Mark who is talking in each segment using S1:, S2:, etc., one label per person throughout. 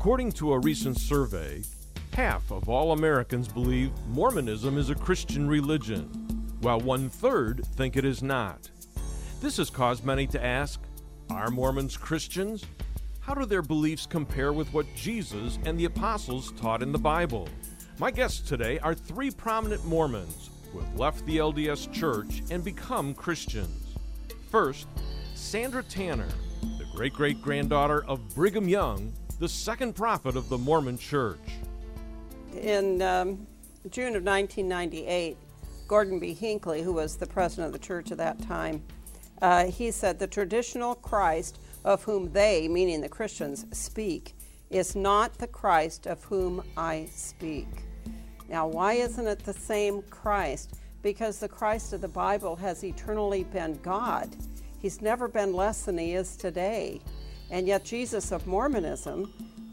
S1: According to a recent survey, half of all Americans believe Mormonism is a Christian religion, while one third think it is not. This has caused many to ask Are Mormons Christians? How do their beliefs compare with what Jesus and the apostles taught in the Bible? My guests today are three prominent Mormons who have left the LDS Church and become Christians. First, Sandra Tanner, the great great granddaughter of Brigham Young, the second prophet of the Mormon Church.
S2: In um, June of 1998, Gordon B. Hinckley, who was the president of the church at that time, uh, he said the traditional Christ of whom they, meaning the Christians, speak is not the Christ of whom I speak. Now, why isn't it the same Christ? Because the Christ of the Bible has eternally been God. He's never been less than he is today. And yet, Jesus of Mormonism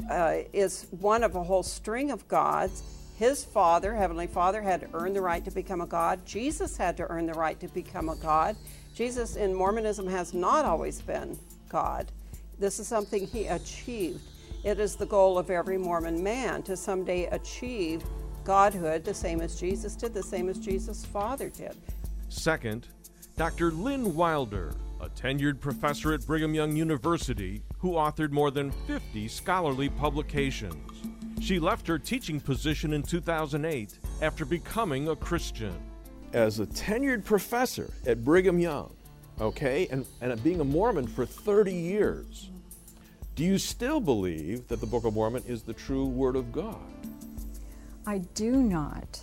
S2: uh, is one of a whole string of gods. His Father, Heavenly Father, had to earn the right to become a God. Jesus had to earn the right to become a God. Jesus in Mormonism has not always been God. This is something he achieved. It is the goal of every Mormon man to someday achieve Godhood the same as Jesus did, the same as Jesus' Father did.
S1: Second, Dr. Lynn Wilder, a tenured professor at Brigham Young University who authored more than 50 scholarly publications. She left her teaching position in 2008 after becoming a Christian.
S3: As a tenured professor at Brigham Young, okay, and, and being a Mormon for 30 years, do you still believe that the Book of Mormon is the true Word of God?
S4: I do not.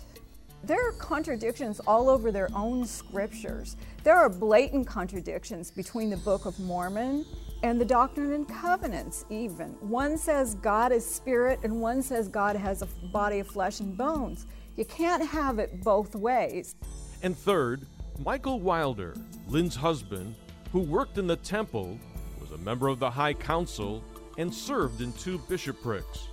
S4: There are contradictions all over their own scriptures. There are blatant contradictions between the Book of Mormon and the Doctrine and Covenants, even. One says God is spirit, and one says God has a body of flesh and bones. You can't have it both ways.
S1: And third, Michael Wilder, Lynn's husband, who worked in the temple, was a member of the High Council, and served in two bishoprics.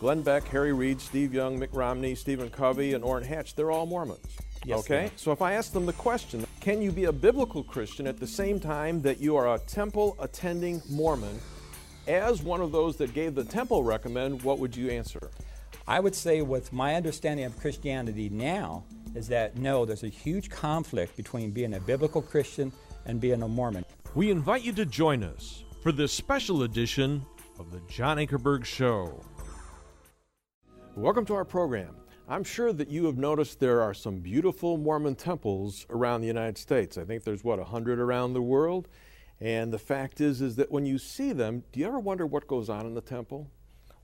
S3: Glenn Beck, Harry Reid, Steve Young, Mitt Romney, Stephen Covey, and Orrin Hatch, they're all Mormons.
S5: Yes,
S3: okay? So if I ask them the question, can you be a biblical Christian at the same time that you are a temple attending Mormon? As one of those that gave the temple recommend, what would you answer?
S5: I would say, with my understanding of Christianity now, is that no, there's a huge conflict between being a biblical Christian and being a Mormon.
S1: We invite you to join us for this special edition of the John Ankerberg Show.
S3: Welcome to our program. I'm sure that you have noticed there are some beautiful Mormon temples around the United States. I think there's what 100 around the world. And the fact is is that when you see them, do you ever wonder what goes on in the temple?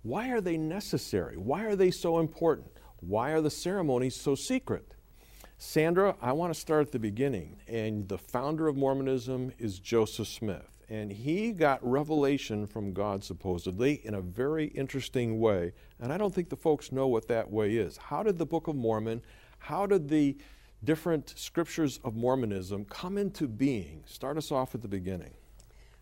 S3: Why are they necessary? Why are they so important? Why are the ceremonies so secret? Sandra, I want to start at the beginning. And the founder of Mormonism is Joseph Smith. And he got revelation from God, supposedly, in a very interesting way. And I don't think the folks know what that way is. How did the Book of Mormon, how did the different scriptures of Mormonism come into being? Start us off at the beginning.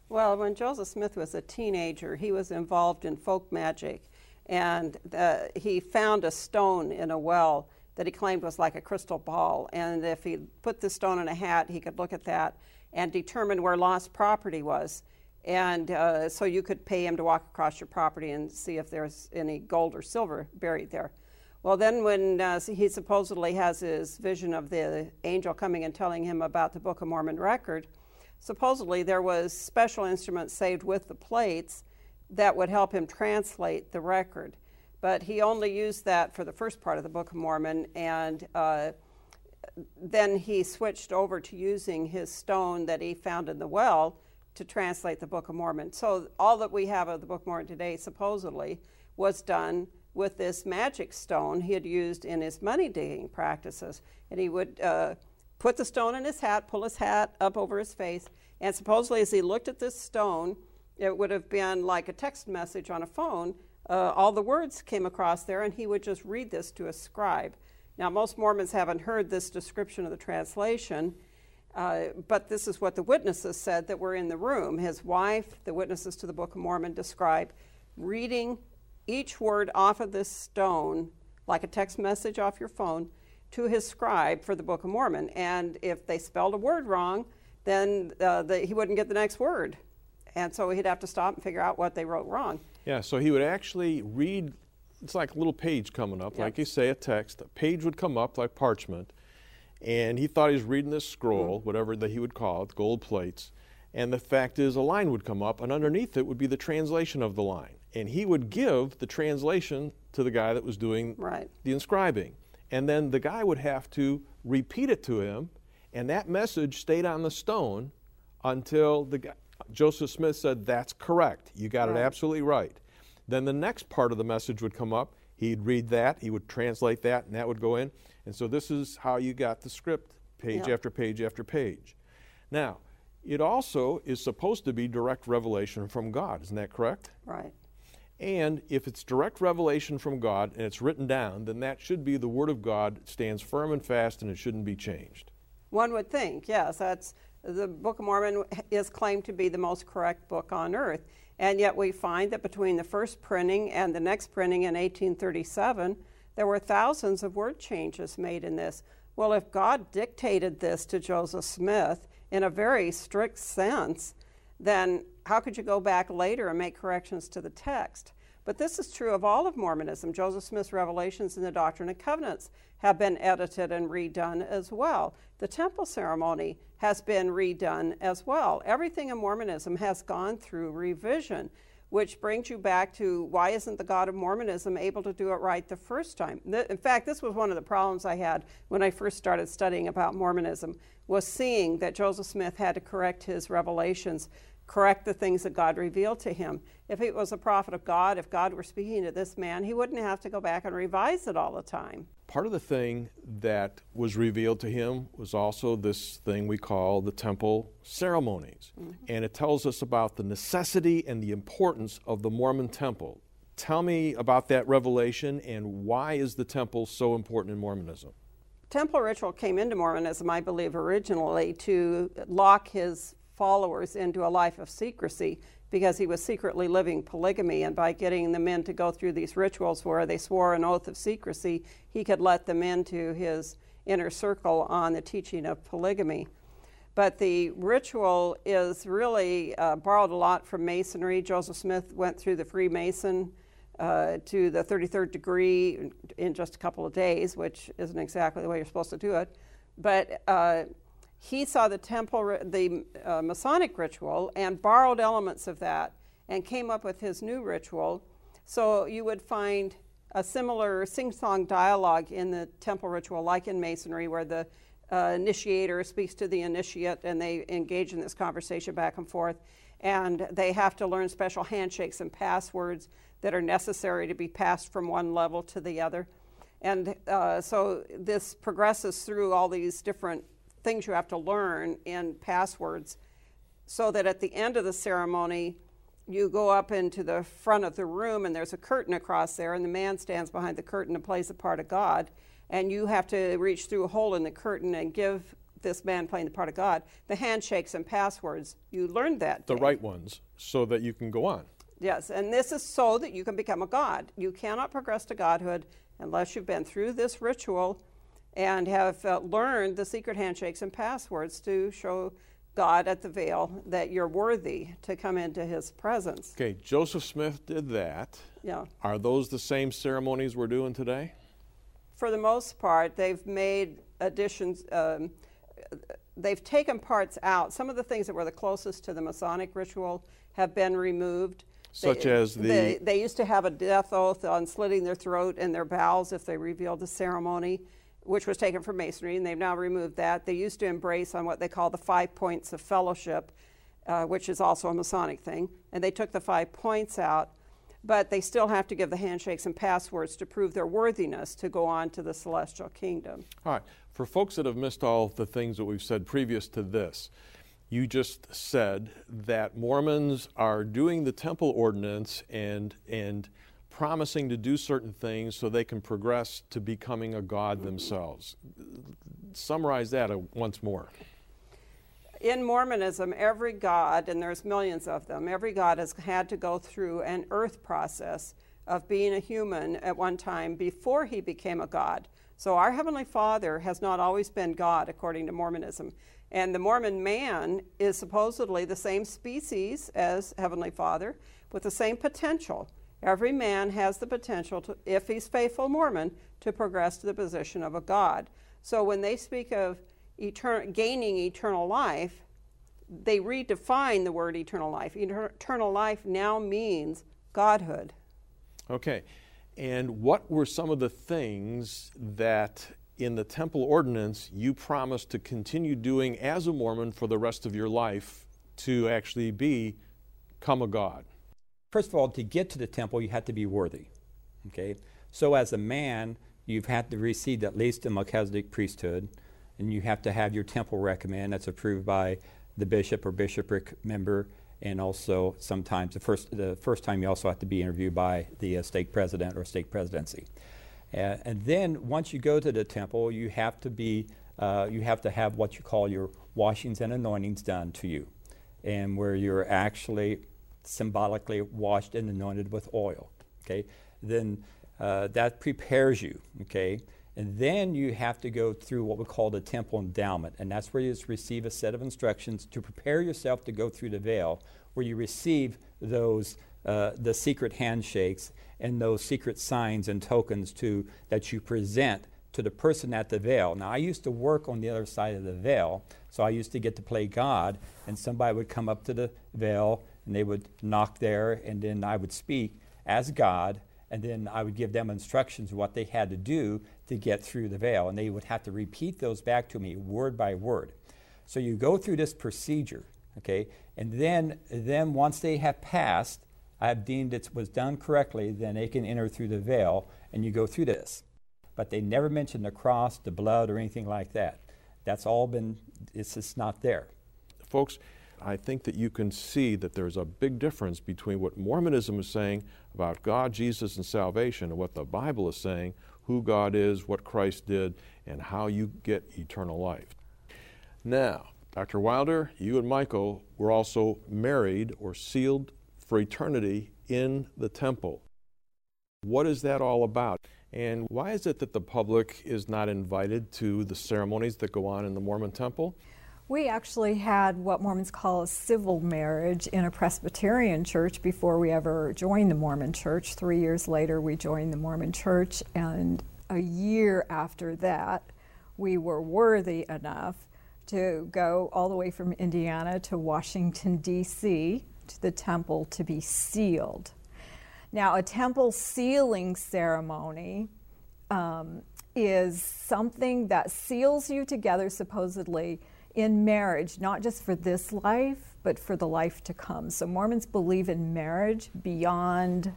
S2: Well, when Joseph Smith was a teenager, he was involved in folk magic. And uh, he found a stone in a well that he claimed was like a crystal ball. And if he put the stone in a hat, he could look at that and determine where lost property was. And uh, so you could pay him to walk across your property and see if there's any gold or silver buried there. Well, then, when uh, he supposedly has his vision of the angel coming and telling him about the Book of Mormon record, supposedly there was special instruments saved with the plates that would help him translate the record. But he only used that for the first part of the Book of Mormon, and uh, then he switched over to using his stone that he found in the well to translate the Book of Mormon. So all that we have of the Book of Mormon today, supposedly, was done with this magic stone he had used in his money digging practices. And he would uh, put the stone in his hat, pull his hat up over his face, and supposedly as he looked at this stone, it would have been like a text message on a phone. Uh, all the words came across there, and he would just read this to a scribe. Now, most Mormons haven't heard this description of the translation, uh, but this is what the witnesses said that were in the room. His wife, the witnesses to the Book of Mormon, describe reading each word off of this stone, like a text message off your phone, to his scribe for the Book of Mormon. And if they spelled a word wrong, then uh, the, he wouldn't get the next word. And so he'd have to stop and figure out what they wrote wrong.
S3: Yeah, so he would actually read, it's like a little page coming up,
S2: Yep.
S3: like you say, a text. A page would come up like parchment, and he thought he was reading this scroll, mm-hmm. whatever that he would call it, gold plates. And the fact is, a line would come up, and underneath it would be the translation of the line. And he would give the translation to the guy that was doing
S2: Right.
S3: the inscribing. And then the guy would have to repeat it to him, and that message stayed on the stone until the guy, Joseph Smith said, That's correct. You got it absolutely right. Then the next part of the message would come up. He'd read that, he would translate that, and that would go in. And so this is how you got the script page
S2: Yeah.
S3: after page after page. Now, it also is supposed to be direct revelation from God. Isn't that correct?
S2: Right.
S3: And if it's direct revelation from God and it's written down, then that should be the Word of God. It stands firm and fast and it shouldn't be changed.
S2: One would think, yes, that's the Book of Mormon is claimed to be the most correct book on earth. And yet we find that between the first printing and the next printing in 1837, there were thousands of word changes made in this. Well, if God dictated this to Joseph Smith in a very strict sense, then how could you go back later and make corrections to the text? But this is true of all of Mormonism. Joseph Smith's revelations in the Doctrine and Covenants have been edited and redone as well. The temple ceremony has been redone as well. Everything in Mormonism has gone through revision, which brings you back to why isn't the God of Mormonism able to do it right the first time? In fact, this was one of the problems I had when I first started studying about Mormonism was seeing that Joseph Smith had to correct his revelations correct the things that God revealed to him. If he was a prophet of God, if God were speaking to this man, he wouldn't have to go back and revise it all the time.
S3: Part of the thing that was revealed to him was also this thing we call the temple ceremonies. Mm-hmm. And it tells us about the necessity and the importance of the Mormon temple. Tell me about that revelation and why is the temple so important in Mormonism?
S2: Temple ritual came into Mormonism, I believe, originally to lock his followers into a life of secrecy because he was secretly living polygamy. And by getting the men to go through these rituals where they swore an oath of secrecy, he could let them into his inner circle on the teaching of polygamy. But the ritual is really uh, borrowed a lot from Masonry. Joseph Smith went through the Freemason uh, to the 33rd degree in- just a couple of days, which isn't exactly the way you're supposed to do it. But uh, he saw the temple, the uh, Masonic ritual, and borrowed elements of that and came up with his new ritual. So you would find a similar sing song dialogue in the temple ritual, like in Masonry, where the uh, initiator speaks to the initiate and they engage in this conversation back and forth. And they have to learn special handshakes and passwords that are necessary to be passed from one level to the other. And uh, so this progresses through all these different things you have to learn in passwords so that at the end of the ceremony, you go up into the front of the room and there's a curtain across there, and the man stands behind the curtain and plays the part of God. And you have to reach through a hole in the curtain and give this man playing the part of God the handshakes and passwords. You learned that.
S3: The
S2: day.
S3: right ones, so that you can go on.
S2: Yes, and this is so that you can become a god. You cannot progress to godhood unless you've been through this ritual and have uh, learned the secret handshakes and passwords to show God at the veil that you're worthy to come into his presence.
S3: Okay, Joseph Smith did that.
S2: Yeah.
S3: Are those the same ceremonies we're doing today?
S2: For the most part, they've made additions. Um, they've taken parts out. Some of the things that were the closest to the Masonic ritual have been removed.
S3: Such
S2: They-
S3: as the-
S2: They, they used to have a death oath on slitting their throat and their bowels if they revealed the ceremony, which was taken from Masonry, and they've now removed that. They used to embrace on what they call the five points of fellowship, uh, which is also a Masonic thing, and they took the five points out. But they still have to give the handshakes and passwords to prove their worthiness to go on to the celestial kingdom.
S3: All right. For folks that have missed all the things that we've said previous to this, you just said that Mormons are doing the temple ordinance and and promising to do certain things so they can progress to becoming a god themselves. Summarize that uh, once more.
S2: In Mormonism, every god, and there's millions of them, every god has had to go through an earth process of being a human at one time before he became a god. So our Heavenly Father has not always been God, according to Mormonism. And the Mormon man is supposedly the same species as Heavenly Father with the same potential. Every man has the potential, to, if he's faithful Mormon, to progress to the position of a God. So when they speak of etern- gaining eternal life, they redefine the word eternal life. Eternal life now means godhood.
S3: Okay. And what were some of the things that in the temple ordinance you promised to continue doing as a Mormon for the rest of your life to actually be, become a god?
S5: First of all, to get to the temple, you had to be worthy. Okay? So as a man, you've had to receive at least a Melchizedek priesthood, and you have to have your temple recommend that's approved by the bishop or bishopric member, and also sometimes the first the first time you also have to be interviewed by the uh, president or stake presidency. Uh, and then once you go to the temple, you have to be uh, you have to have what you call your washings and anointings done to you, and where you're actually symbolically washed and anointed with oil. Okay, then uh, that prepares you. Okay, and then you have to go through what we call the temple endowment, and that's where you receive a set of instructions to prepare yourself to go through the veil, where you receive those uh, the secret handshakes and those secret signs and tokens to that you present to the person at the veil. Now, I used to work on the other side of the veil, so I used to get to play God, and somebody would come up to the veil and they would knock there, and then I would speak as God, and then I would give them instructions what they had to do to get through the veil, and they would have to repeat those back to me word by word. So you go through this procedure, okay, and then then once they have passed, I have deemed it was done correctly, then they can enter through the veil, and you go through this. But they never mention the cross, the blood, or anything like that. That's all been, it's just not there.
S3: Folks, I think that you can see that there's a big difference between what Mormonism is saying about God, Jesus, and salvation and what the Bible is saying who God is, what Christ did, and how you get eternal life. Now, Dr. Wilder, you and Michael were also married or sealed for eternity in the temple. What is that all about? And why is it that the public is not invited to the ceremonies that go on in the Mormon temple?
S4: We actually had what Mormons call a civil marriage in a Presbyterian church before we ever joined the Mormon church. Three years later, we joined the Mormon church, and a year after that, we were worthy enough to go all the way from Indiana to Washington, D.C., to the temple to be sealed. Now, a temple sealing ceremony um, is something that seals you together, supposedly in marriage, not just for this life, but for the life to come. So Mormons believe in marriage beyond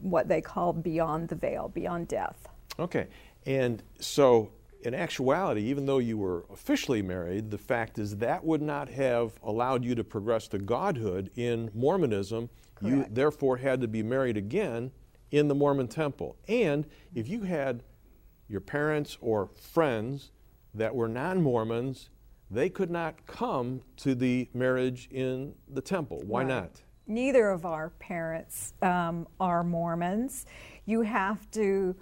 S4: what they call beyond the veil, beyond death.
S3: Okay. And so, in actuality, even though you were officially married, the fact is that would not have allowed you to progress to godhood in Mormonism. Correct. You therefore had to be married again in the Mormon temple. And if you had your parents or friends that were non Mormons they could not come to the marriage in the temple. Why right. not?
S4: Neither of our parents um, are Mormons. You have to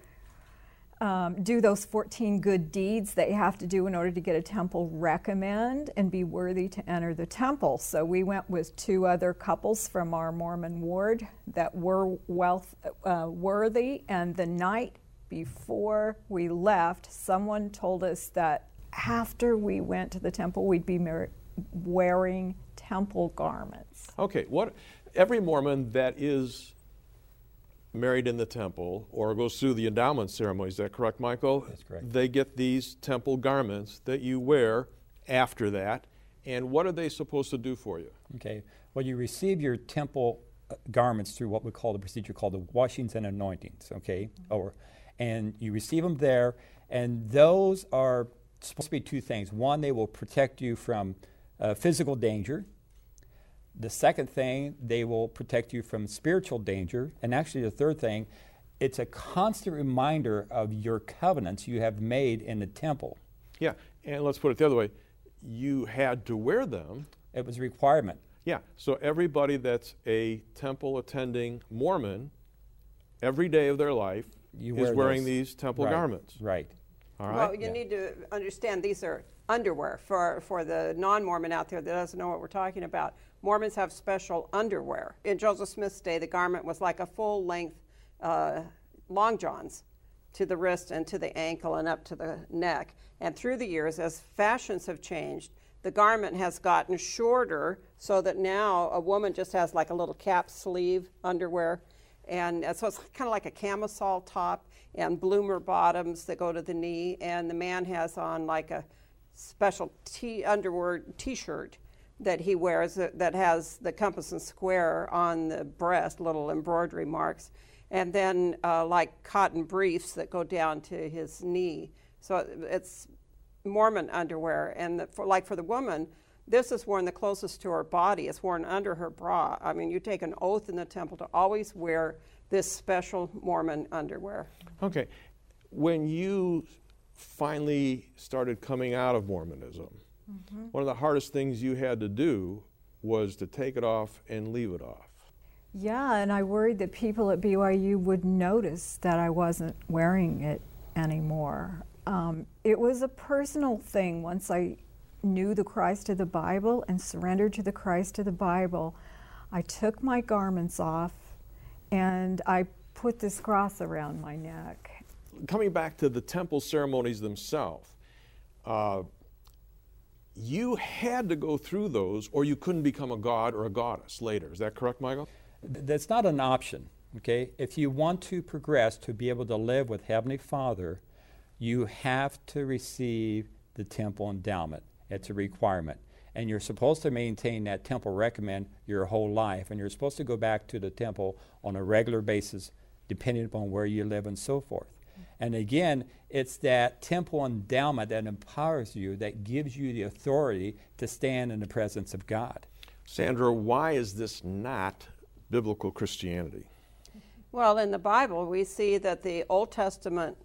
S4: um, do those 14 good deeds that you have to do in order to get a temple recommend and be worthy to enter the temple. So we went with two other couples from our Mormon ward that were wealth, uh, worthy, and the night before we left, someone told us that after we went to the temple, we'd be wearing temple garments.
S3: Okay, what every Mormon that is married in the temple or goes through the endowment ceremony, is that correct, Michael?
S5: That's correct.
S3: They get these temple garments that you wear after that. And what are they supposed to do for you?
S5: Okay, well, you receive your temple uh, garments through what we call the procedure called the washings and anointings, okay? Or, and you receive them there, and those are supposed to be two things. One, they will protect you from uh, physical danger. The second thing, they will protect you from spiritual danger. And actually, the third thing, it's a constant reminder of your covenants you have made in the temple.
S3: Yeah, and let's put it the other way you had to wear them.
S5: It was a requirement.
S3: Yeah, so everybody that's a temple attending Mormon, every day of their life, you is wear wearing those. these temple
S5: right.
S3: garments.
S5: Right.
S3: All right.
S2: Well, you
S5: Yeah.
S2: need to understand these are underwear for, for the non Mormon out there that doesn't know what we're talking about. Mormons have special underwear. In Joseph Smith's day, the garment was like a full length uh, long johns to the wrist and to the ankle and up to the neck. And through the years, as fashions have changed, the garment has gotten shorter so that now a woman just has like a little cap sleeve underwear. And uh, so it's kind of like a camisole top and bloomer bottoms that go to the knee. And the man has on like a special t- underwear t shirt that he wears that, that has the compass and square on the breast, little embroidery marks. And then uh, like cotton briefs that go down to his knee. So it's Mormon underwear. And the, for, like for the woman, this is worn the closest to her body. It's worn under her bra. I mean, you take an oath in the temple to always wear this special Mormon underwear.
S3: Okay. When you finally started coming out of Mormonism, one of the hardest things you had to do was to take it off and leave it off.
S4: Yeah, and I worried that people at BYU would notice that I wasn't wearing it anymore. Um, it was a personal thing once I knew the Christ of the Bible and surrendered to the Christ of the Bible. I took my garments off and I put this cross around my neck.
S3: Coming back to the temple ceremonies themselves, uh, you had to go through those or you couldn't become a god or a goddess later. Is that correct, Michael?
S5: That's not an option, okay? If you want to progress to be able to live with Heavenly Father, you have to receive the temple endowment. It's a requirement. And you're supposed to maintain that temple recommend your whole life. And you're supposed to go back to the temple on a regular basis, depending upon where you live and so forth. And again, it's that temple endowment that empowers you, that gives you the authority to stand in the presence of God.
S3: Sandra, why is this not biblical Christianity?
S2: Well, in the Bible, we see that the Old Testament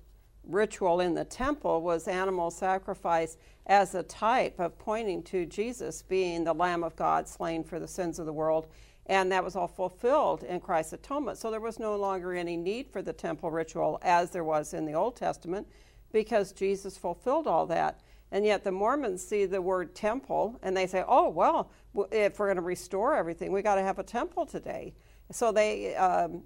S2: ritual in the temple was animal sacrifice as a type of pointing to Jesus being the Lamb of God slain for the sins of the world. And that was all fulfilled in Christ's atonement. So there was no longer any need for the temple ritual as there was in the Old Testament because Jesus fulfilled all that. And yet the Mormons see the word temple and they say, oh, well, if we're going to restore everything, we got to have a temple today. So they um,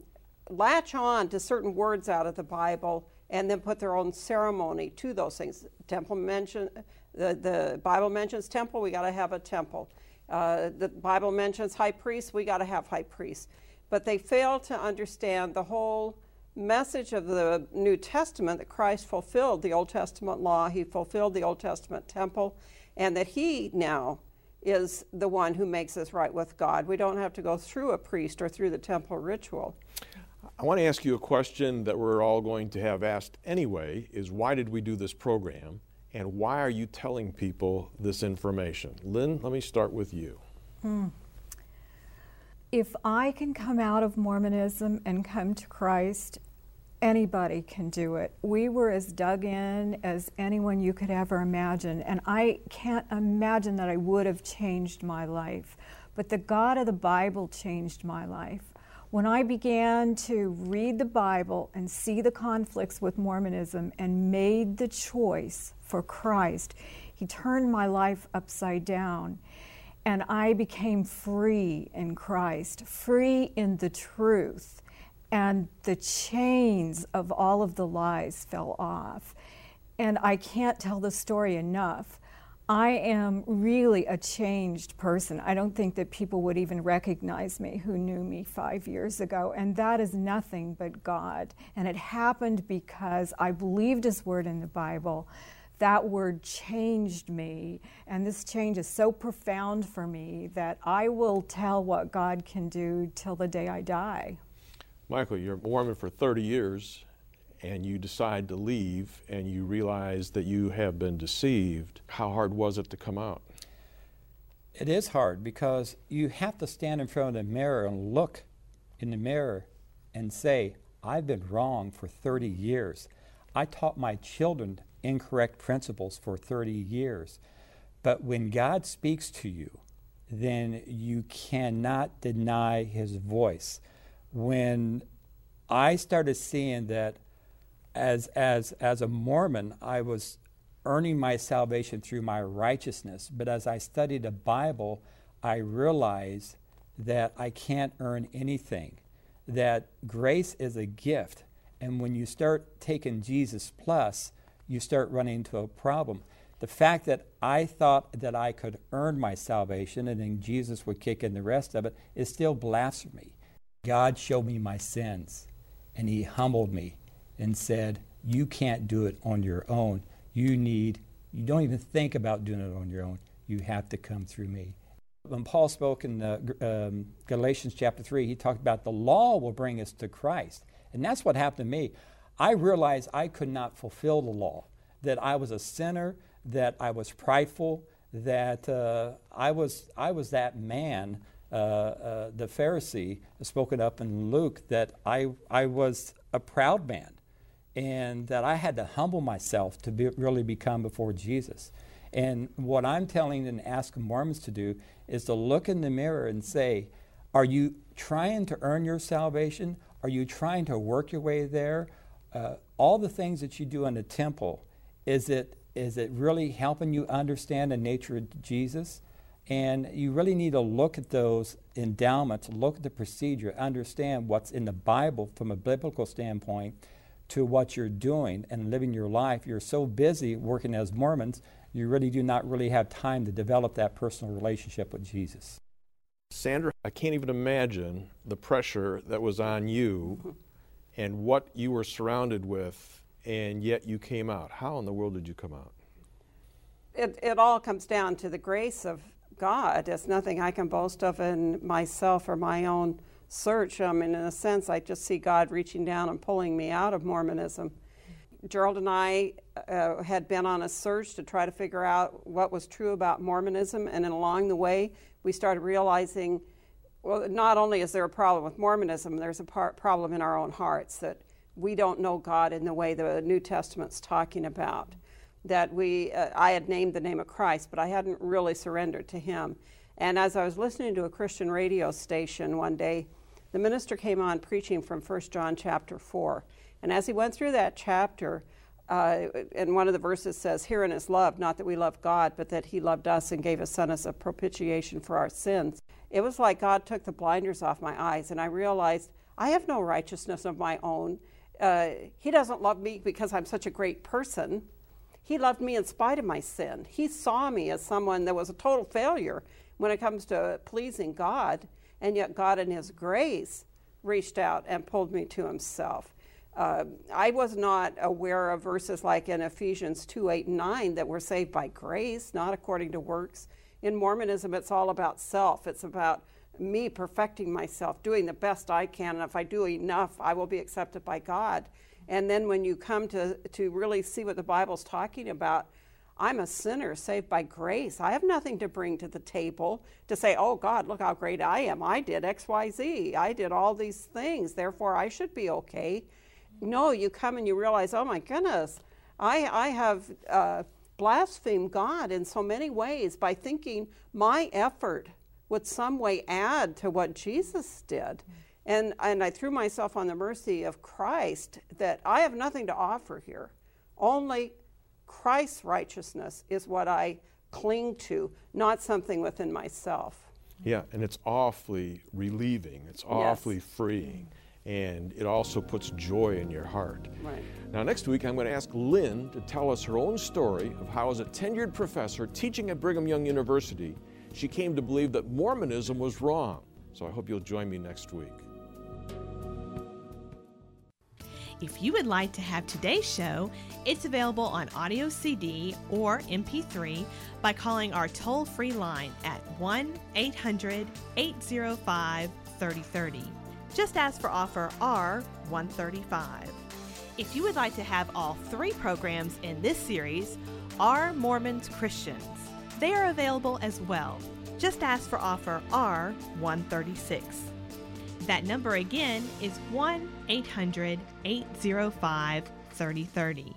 S2: latch on to certain words out of the Bible and then put their own ceremony to those things. Temple mention, the, the Bible mentions temple, we got to have a temple. Uh, the Bible mentions high priest, we got to have high priests. But they fail to understand the whole message of the New Testament that Christ fulfilled the Old Testament law, he fulfilled the Old Testament temple, and that he now is the one who makes us right with God. We don't have to go through a priest or through the temple ritual.
S3: I want to ask you a question that we're all going to have asked anyway is why did we do this program and why are you telling people this information? Lynn, let me start with you. Hmm.
S4: If I can come out of Mormonism and come to Christ, anybody can do it. We were as dug in as anyone you could ever imagine, and I can't imagine that I would have changed my life. But the God of the Bible changed my life. When I began to read the Bible and see the conflicts with Mormonism and made the choice for Christ, He turned my life upside down. And I became free in Christ, free in the truth. And the chains of all of the lies fell off. And I can't tell the story enough. I am really a changed person. I don't think that people would even recognize me who knew me five years ago. And that is nothing but God. And it happened because I believed His word in the Bible. That word changed me. And this change is so profound for me that I will tell what God can do till the day I die.
S3: Michael, you're a Mormon for 30 years and you decide to leave and you realize that you have been deceived. How hard was it to come out?
S5: It is hard because you have to stand in front of the mirror and look in the mirror and say, I've been wrong for 30 years. I taught my children incorrect principles for 30 years. But when God speaks to you, then you cannot deny his voice. When I started seeing that as, as, as a Mormon, I was earning my salvation through my righteousness. But as I studied the Bible, I realized that I can't earn anything, that grace is a gift. And when you start taking Jesus plus, you start running into a problem. The fact that I thought that I could earn my salvation and then Jesus would kick in the rest of it is still blasphemy. God showed me my sins and He humbled me and said, You can't do it on your own. You need, you don't even think about doing it on your own. You have to come through me. When Paul spoke in um, Galatians chapter 3, he talked about the law will bring us to Christ. And that's what happened to me. I realized I could not fulfill the law, that I was a sinner, that I was prideful, that uh, I, was, I was that man, uh, uh, the Pharisee, spoken up in Luke, that I, I was a proud man and that I had to humble myself to be, really become before Jesus. And what I'm telling and asking Mormons to do is to look in the mirror and say, Are you trying to earn your salvation? Are you trying to work your way there? Uh, all the things that you do in the temple, is it, is it really helping you understand the nature of Jesus? And you really need to look at those endowments, look at the procedure, understand what's in the Bible from a biblical standpoint to what you're doing and living your life. You're so busy working as Mormons, you really do not really have time to develop that personal relationship with Jesus.
S3: Sandra, I can't even imagine the pressure that was on you and what you were surrounded with, and yet you came out. How in the world did you come out?
S2: It, it all comes down to the grace of God. It's nothing I can boast of in myself or my own search. I mean, in a sense, I just see God reaching down and pulling me out of Mormonism. Gerald and I uh, had been on a search to try to figure out what was true about Mormonism, and then along the way, we started realizing well, not only is there a problem with Mormonism, there's a par- problem in our own hearts that we don't know God in the way the New Testament's talking about. That we, uh, I had named the name of Christ, but I hadn't really surrendered to Him. And as I was listening to a Christian radio station one day, the minister came on preaching from 1 John chapter 4. And as he went through that chapter, uh, and one of the verses says, Herein is love, not that we love God, but that He loved us and gave His Son as a propitiation for our sins. It was like God took the blinders off my eyes, and I realized I have no righteousness of my own. Uh, he doesn't love me because I'm such a great person. He loved me in spite of my sin. He saw me as someone that was a total failure when it comes to pleasing God. And yet, God, in His grace, reached out and pulled me to Himself. Uh, I was not aware of verses like in Ephesians 2 8 and 9 that we're saved by grace, not according to works. In Mormonism, it's all about self. It's about me perfecting myself, doing the best I can, and if I do enough, I will be accepted by God. And then when you come to, to really see what the Bible's talking about, I'm a sinner saved by grace. I have nothing to bring to the table to say, oh God, look how great I am. I did XYZ. I did all these things. Therefore, I should be okay. No, you come and you realize, oh my goodness, I, I have uh, blasphemed God in so many ways by thinking my effort would some way add to what Jesus did. And, and I threw myself on the mercy of Christ that I have nothing to offer here. Only Christ's righteousness is what I cling to, not something within myself.
S3: Yeah, and it's awfully relieving, it's awfully yes. freeing, and it also puts joy in your heart.
S2: Right.
S3: Now, next week, I'm going to ask Lynn to tell us her own story of how, as a tenured professor teaching at Brigham Young University, she came to believe that Mormonism was wrong. So I hope you'll join me next week.
S6: If you would like to have today's show, it's available on audio CD or MP3 by calling our toll free line at 1 800 805 3030. Just ask for offer R135. If you would like to have all three programs in this series, Are Mormons Christians? They are available as well. Just ask for offer R136. That number again is 1 800 805 3030.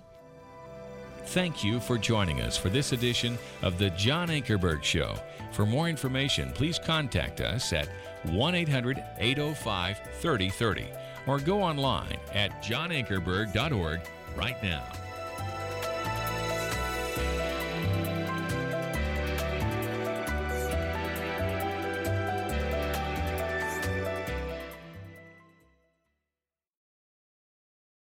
S7: Thank you for joining us for this edition of The John Ankerberg Show. For more information, please contact us at 1 800 805 3030 or go online at johnankerberg.org right now.